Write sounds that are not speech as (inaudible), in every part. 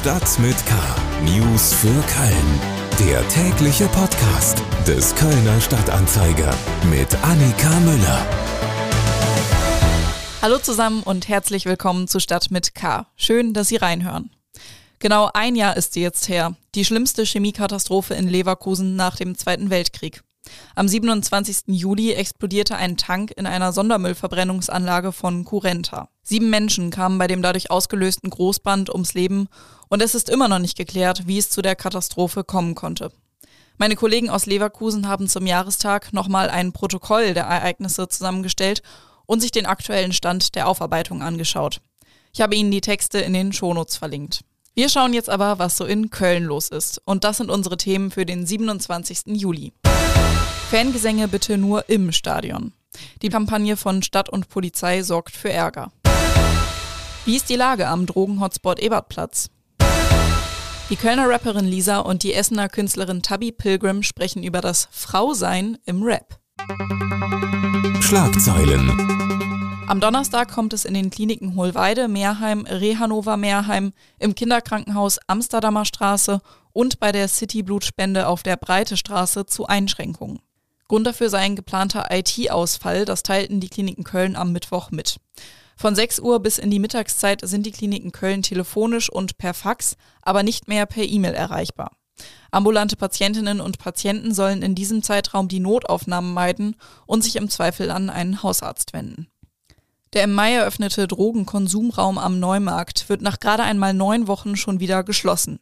Stadt mit K. News für Köln. Der tägliche Podcast des Kölner Stadtanzeiger mit Annika Müller. Hallo zusammen und herzlich willkommen zu Stadt mit K. Schön, dass Sie reinhören. Genau ein Jahr ist sie jetzt her. Die schlimmste Chemiekatastrophe in Leverkusen nach dem Zweiten Weltkrieg. Am 27. Juli explodierte ein Tank in einer Sondermüllverbrennungsanlage von Curenta. Sieben Menschen kamen bei dem dadurch ausgelösten Großband ums Leben und es ist immer noch nicht geklärt, wie es zu der Katastrophe kommen konnte. Meine Kollegen aus Leverkusen haben zum Jahrestag nochmal ein Protokoll der Ereignisse zusammengestellt und sich den aktuellen Stand der Aufarbeitung angeschaut. Ich habe Ihnen die Texte in den Shownotes verlinkt. Wir schauen jetzt aber, was so in Köln los ist. Und das sind unsere Themen für den 27. Juli. Fangesänge bitte nur im Stadion. Die Kampagne von Stadt und Polizei sorgt für Ärger. Wie ist die Lage am Drogenhotspot Ebertplatz? Die Kölner Rapperin Lisa und die Essener Künstlerin Tabby Pilgrim sprechen über das Frausein im Rap. Schlagzeilen. Am Donnerstag kommt es in den Kliniken Hohlweide, Meerheim, Rehanover Meerheim, im Kinderkrankenhaus Amsterdamer Straße und bei der City Blutspende auf der Breite Straße zu Einschränkungen. Grund dafür sei ein geplanter IT-Ausfall, das teilten die Kliniken Köln am Mittwoch mit. Von 6 Uhr bis in die Mittagszeit sind die Kliniken Köln telefonisch und per Fax, aber nicht mehr per E-Mail erreichbar. Ambulante Patientinnen und Patienten sollen in diesem Zeitraum die Notaufnahmen meiden und sich im Zweifel an einen Hausarzt wenden. Der im Mai eröffnete Drogenkonsumraum am Neumarkt wird nach gerade einmal neun Wochen schon wieder geschlossen.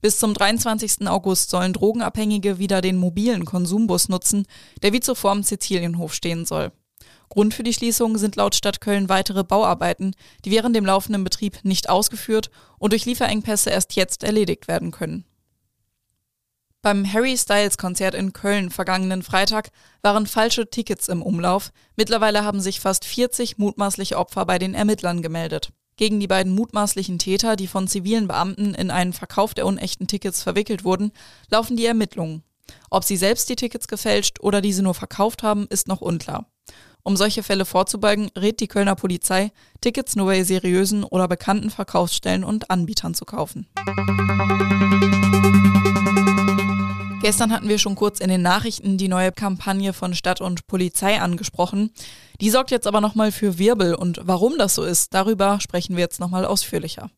Bis zum 23. August sollen Drogenabhängige wieder den mobilen Konsumbus nutzen, der wie zuvor am Sizilienhof stehen soll. Grund für die Schließung sind laut Stadt Köln weitere Bauarbeiten, die während dem laufenden Betrieb nicht ausgeführt und durch Lieferengpässe erst jetzt erledigt werden können. Beim Harry Styles Konzert in Köln vergangenen Freitag waren falsche Tickets im Umlauf. Mittlerweile haben sich fast 40 mutmaßliche Opfer bei den Ermittlern gemeldet. Gegen die beiden mutmaßlichen Täter, die von zivilen Beamten in einen Verkauf der unechten Tickets verwickelt wurden, laufen die Ermittlungen. Ob sie selbst die Tickets gefälscht oder diese nur verkauft haben, ist noch unklar. Um solche Fälle vorzubeugen, rät die Kölner Polizei, Tickets nur bei seriösen oder bekannten Verkaufsstellen und Anbietern zu kaufen. Gestern hatten wir schon kurz in den Nachrichten die neue Kampagne von Stadt und Polizei angesprochen. Die sorgt jetzt aber nochmal für Wirbel und warum das so ist, darüber sprechen wir jetzt nochmal ausführlicher.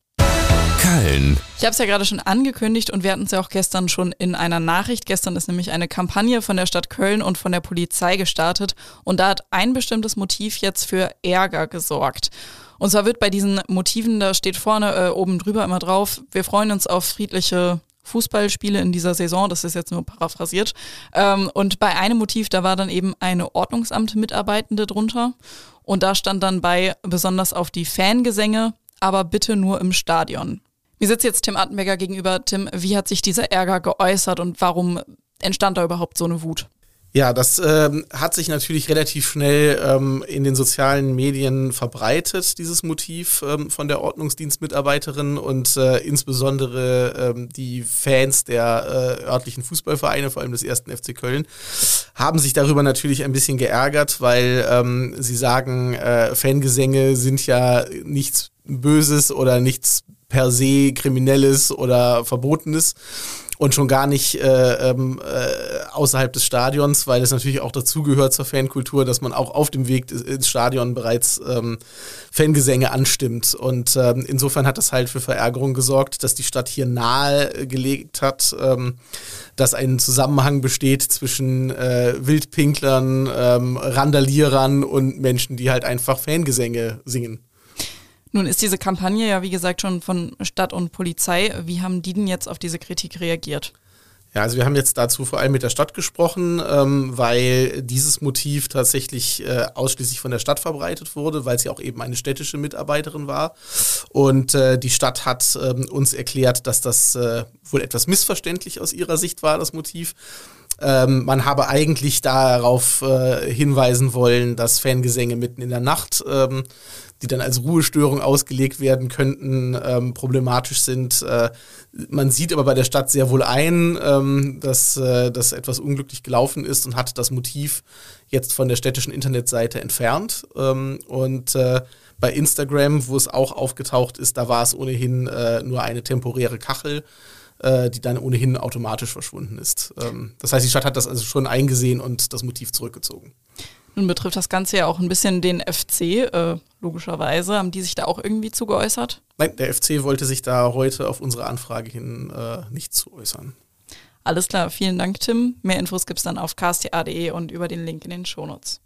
Köln. Ich habe es ja gerade schon angekündigt und wir hatten es ja auch gestern schon in einer Nachricht. Gestern ist nämlich eine Kampagne von der Stadt Köln und von der Polizei gestartet und da hat ein bestimmtes Motiv jetzt für Ärger gesorgt. Und zwar wird bei diesen Motiven, da steht vorne äh, oben drüber immer drauf, wir freuen uns auf friedliche Fußballspiele in dieser Saison, das ist jetzt nur paraphrasiert. Ähm, und bei einem Motiv, da war dann eben eine Ordnungsamt-Mitarbeitende drunter. Und da stand dann bei besonders auf die Fangesänge, aber bitte nur im Stadion. Mir sitzt jetzt Tim Attenberger gegenüber. Tim, wie hat sich dieser Ärger geäußert und warum entstand da überhaupt so eine Wut? Ja, das ähm, hat sich natürlich relativ schnell ähm, in den sozialen Medien verbreitet, dieses Motiv ähm, von der Ordnungsdienstmitarbeiterin und äh, insbesondere ähm, die Fans der äh, örtlichen Fußballvereine, vor allem des ersten FC Köln, haben sich darüber natürlich ein bisschen geärgert, weil ähm, sie sagen, äh, Fangesänge sind ja nichts Böses oder nichts per se Kriminelles oder Verbotenes und schon gar nicht äh, ähm, äh, außerhalb des Stadions, weil es natürlich auch dazugehört zur Fankultur, dass man auch auf dem Weg ins Stadion bereits ähm, Fangesänge anstimmt. Und ähm, insofern hat das halt für Verärgerung gesorgt, dass die Stadt hier nahegelegt hat, ähm, dass ein Zusammenhang besteht zwischen äh, Wildpinklern, ähm, Randalierern und Menschen, die halt einfach Fangesänge singen. Nun ist diese Kampagne ja, wie gesagt, schon von Stadt und Polizei. Wie haben die denn jetzt auf diese Kritik reagiert? Ja, also wir haben jetzt dazu vor allem mit der Stadt gesprochen, ähm, weil dieses Motiv tatsächlich äh, ausschließlich von der Stadt verbreitet wurde, weil sie auch eben eine städtische Mitarbeiterin war. Und äh, die Stadt hat ähm, uns erklärt, dass das äh, wohl etwas missverständlich aus ihrer Sicht war, das Motiv. Ähm, man habe eigentlich darauf äh, hinweisen wollen, dass Fangesänge mitten in der Nacht ähm, die dann als Ruhestörung ausgelegt werden könnten, ähm, problematisch sind. Äh, man sieht aber bei der Stadt sehr wohl ein, ähm, dass äh, das etwas unglücklich gelaufen ist und hat das Motiv jetzt von der städtischen Internetseite entfernt. Ähm, und äh, Bei Instagram, wo es auch aufgetaucht ist, da war es ohnehin äh, nur eine temporäre Kachel, äh, die dann ohnehin automatisch verschwunden ist. Ähm, das heißt, die Stadt hat das also schon eingesehen und das Motiv zurückgezogen. Nun betrifft das Ganze ja auch ein bisschen den FC, äh, logischerweise. Haben die sich da auch irgendwie zu geäußert? Nein, der FC wollte sich da heute auf unsere Anfrage hin äh, nicht zu äußern. Alles klar, vielen Dank, Tim. Mehr Infos gibt es dann auf ksta.de und über den Link in den Shownotes.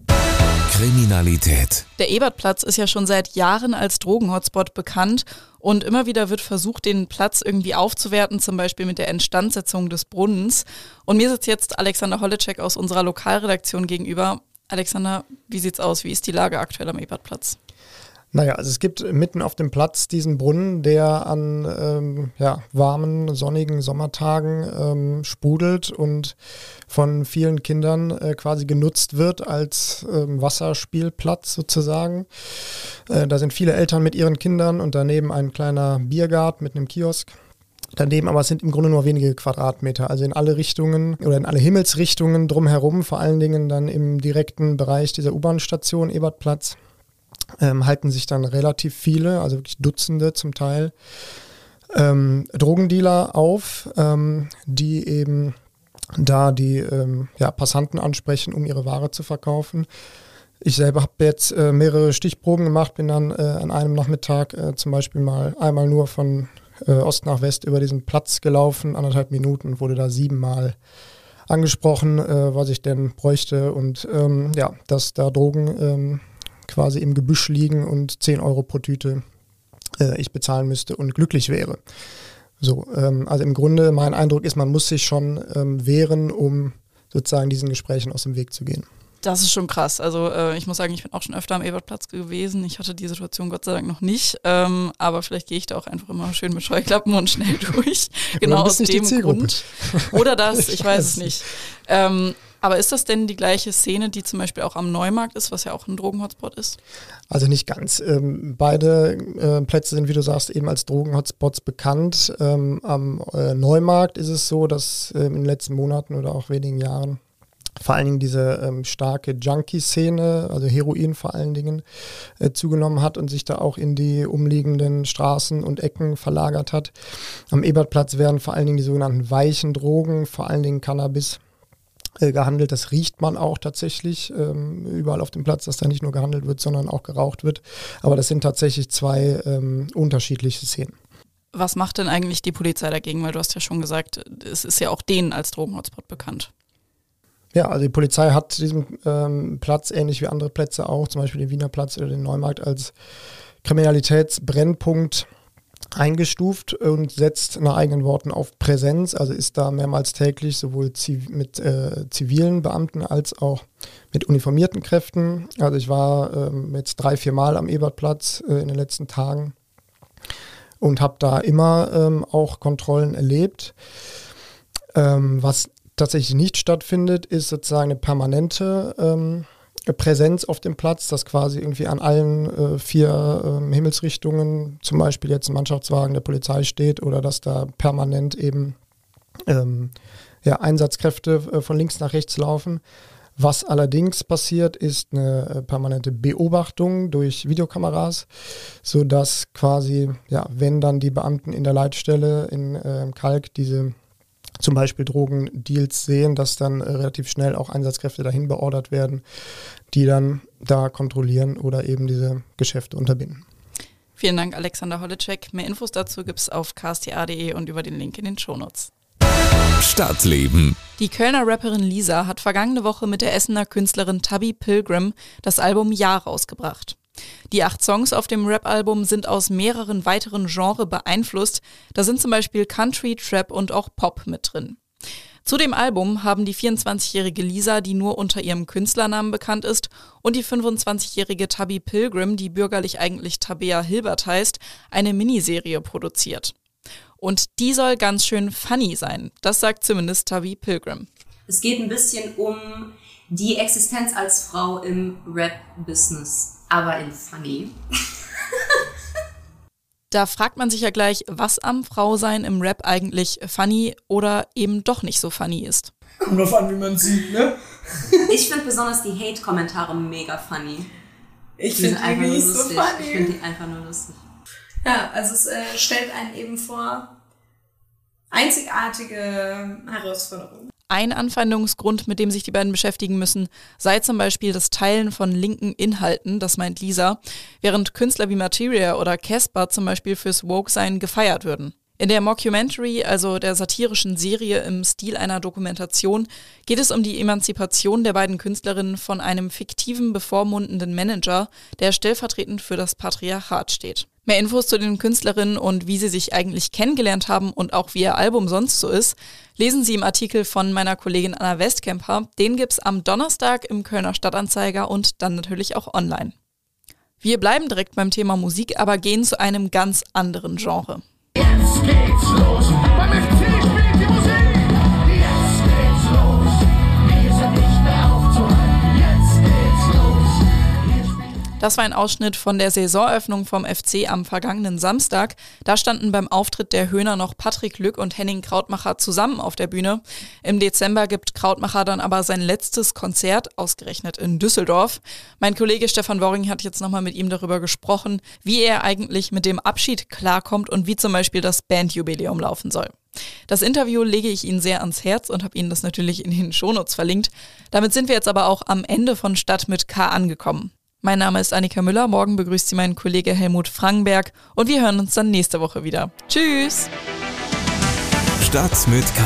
Kriminalität. Der Ebertplatz ist ja schon seit Jahren als Drogenhotspot bekannt und immer wieder wird versucht, den Platz irgendwie aufzuwerten, zum Beispiel mit der Instandsetzung des Brunnens. Und mir sitzt jetzt Alexander Holleczek aus unserer Lokalredaktion gegenüber. Alexander, wie sieht's aus? Wie ist die Lage aktuell am Ebertplatz? Naja, also es gibt mitten auf dem Platz diesen Brunnen, der an ähm, ja, warmen, sonnigen Sommertagen ähm, sprudelt und von vielen Kindern äh, quasi genutzt wird als ähm, Wasserspielplatz sozusagen. Äh, da sind viele Eltern mit ihren Kindern und daneben ein kleiner Biergarten mit einem Kiosk. Daneben aber sind im Grunde nur wenige Quadratmeter, also in alle Richtungen oder in alle Himmelsrichtungen drumherum, vor allen Dingen dann im direkten Bereich dieser U-Bahn-Station Ebertplatz ähm, halten sich dann relativ viele, also wirklich Dutzende zum Teil, ähm, Drogendealer auf, ähm, die eben da die ähm, ja, Passanten ansprechen, um ihre Ware zu verkaufen. Ich selber habe jetzt äh, mehrere Stichproben gemacht, bin dann äh, an einem Nachmittag äh, zum Beispiel mal einmal nur von äh, Ost nach West über diesen Platz gelaufen, anderthalb Minuten, wurde da siebenmal angesprochen, äh, was ich denn bräuchte und ähm, ja, dass da Drogen ähm, quasi im Gebüsch liegen und 10 Euro pro Tüte äh, ich bezahlen müsste und glücklich wäre. So, ähm, also im Grunde mein Eindruck ist, man muss sich schon ähm, wehren, um sozusagen diesen Gesprächen aus dem Weg zu gehen. Das ist schon krass. Also äh, ich muss sagen, ich bin auch schon öfter am Ebertplatz gewesen. Ich hatte die Situation Gott sei Dank noch nicht. Ähm, aber vielleicht gehe ich da auch einfach immer schön mit Scheuklappen und schnell (laughs) durch. genau aus dem Grund. Oder das, (laughs) ich weiß es nicht. Ähm, aber ist das denn die gleiche Szene, die zum Beispiel auch am Neumarkt ist, was ja auch ein Drogenhotspot ist? Also nicht ganz. Ähm, beide äh, Plätze sind, wie du sagst, eben als Drogenhotspots bekannt. Ähm, am äh, Neumarkt ist es so, dass äh, in den letzten Monaten oder auch wenigen Jahren vor allen Dingen diese ähm, starke Junkie-Szene, also Heroin vor allen Dingen, äh, zugenommen hat und sich da auch in die umliegenden Straßen und Ecken verlagert hat. Am Ebertplatz werden vor allen Dingen die sogenannten weichen Drogen, vor allen Dingen Cannabis, äh, gehandelt. Das riecht man auch tatsächlich ähm, überall auf dem Platz, dass da nicht nur gehandelt wird, sondern auch geraucht wird. Aber das sind tatsächlich zwei ähm, unterschiedliche Szenen. Was macht denn eigentlich die Polizei dagegen? Weil du hast ja schon gesagt, es ist ja auch denen als Drogenhotspot bekannt. Ja, also die Polizei hat diesen ähm, Platz, ähnlich wie andere Plätze auch, zum Beispiel den Wiener Platz oder den Neumarkt, als Kriminalitätsbrennpunkt eingestuft und setzt nach eigenen Worten auf Präsenz, also ist da mehrmals täglich sowohl mit äh, zivilen Beamten als auch mit uniformierten Kräften. Also ich war ähm, jetzt drei, vier Mal am Ebertplatz äh, in den letzten Tagen und habe da immer ähm, auch Kontrollen erlebt. Ähm, was tatsächlich nicht stattfindet, ist sozusagen eine permanente ähm, Präsenz auf dem Platz, dass quasi irgendwie an allen äh, vier äh, Himmelsrichtungen zum Beispiel jetzt ein Mannschaftswagen der Polizei steht oder dass da permanent eben ähm, ja, Einsatzkräfte äh, von links nach rechts laufen. Was allerdings passiert, ist eine äh, permanente Beobachtung durch Videokameras, sodass quasi, ja, wenn dann die Beamten in der Leitstelle in äh, Kalk diese zum Beispiel Drogendeals sehen, dass dann äh, relativ schnell auch Einsatzkräfte dahin beordert werden, die dann da kontrollieren oder eben diese Geschäfte unterbinden. Vielen Dank, Alexander Holleczek. Mehr Infos dazu gibt es auf ksta.de und über den Link in den Shownotes. Stadtleben. Die Kölner Rapperin Lisa hat vergangene Woche mit der Essener Künstlerin Tubby Pilgrim das Album Ja rausgebracht. Die acht Songs auf dem Rap-Album sind aus mehreren weiteren Genres beeinflusst. Da sind zum Beispiel Country, Trap und auch Pop mit drin. Zu dem Album haben die 24-jährige Lisa, die nur unter ihrem Künstlernamen bekannt ist, und die 25-jährige Tabby Pilgrim, die bürgerlich eigentlich Tabea Hilbert heißt, eine Miniserie produziert. Und die soll ganz schön funny sein. Das sagt zumindest Tabby Pilgrim. Es geht ein bisschen um die Existenz als Frau im Rap-Business aber in funny. da fragt man sich ja gleich, was am Frausein im Rap eigentlich funny oder eben doch nicht so funny ist. Kommt drauf an, wie man sieht, ne? ich finde besonders die Hate-Kommentare mega funny. Ich Die finde die einfach nur nicht so lustig. Ich funny. finde die einfach nur lustig. Ja, also es äh, stellt einen eben vor einzigartige Herausforderungen. Ein Anfeindungsgrund, mit dem sich die beiden beschäftigen müssen, sei zum Beispiel das Teilen von linken Inhalten, das meint Lisa, während Künstler wie Materia oder Casper zum Beispiel fürs Woke-Sein gefeiert würden. In der Mockumentary, also der satirischen Serie im Stil einer Dokumentation, geht es um die Emanzipation der beiden Künstlerinnen von einem fiktiven bevormundenden Manager, der stellvertretend für das Patriarchat steht. Mehr Infos zu den Künstlerinnen und wie sie sich eigentlich kennengelernt haben und auch wie ihr Album sonst so ist, lesen Sie im Artikel von meiner Kollegin Anna Westkemper. Den gibt's am Donnerstag im Kölner Stadtanzeiger und dann natürlich auch online. Wir bleiben direkt beim Thema Musik, aber gehen zu einem ganz anderen Genre. Jetzt geht's los. Das war ein Ausschnitt von der Saisoneröffnung vom FC am vergangenen Samstag. Da standen beim Auftritt der Höhner noch Patrick Lück und Henning Krautmacher zusammen auf der Bühne. Im Dezember gibt Krautmacher dann aber sein letztes Konzert, ausgerechnet in Düsseldorf. Mein Kollege Stefan Worring hat jetzt nochmal mit ihm darüber gesprochen, wie er eigentlich mit dem Abschied klarkommt und wie zum Beispiel das Bandjubiläum laufen soll. Das Interview lege ich Ihnen sehr ans Herz und habe Ihnen das natürlich in den Shownotes verlinkt. Damit sind wir jetzt aber auch am Ende von Stadt mit K angekommen. Mein Name ist Annika Müller, morgen begrüßt Sie mein Kollege Helmut Frankenberg und wir hören uns dann nächste Woche wieder. Tschüss! Stadt mit K.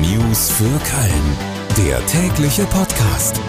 News für Köln. Der tägliche Podcast.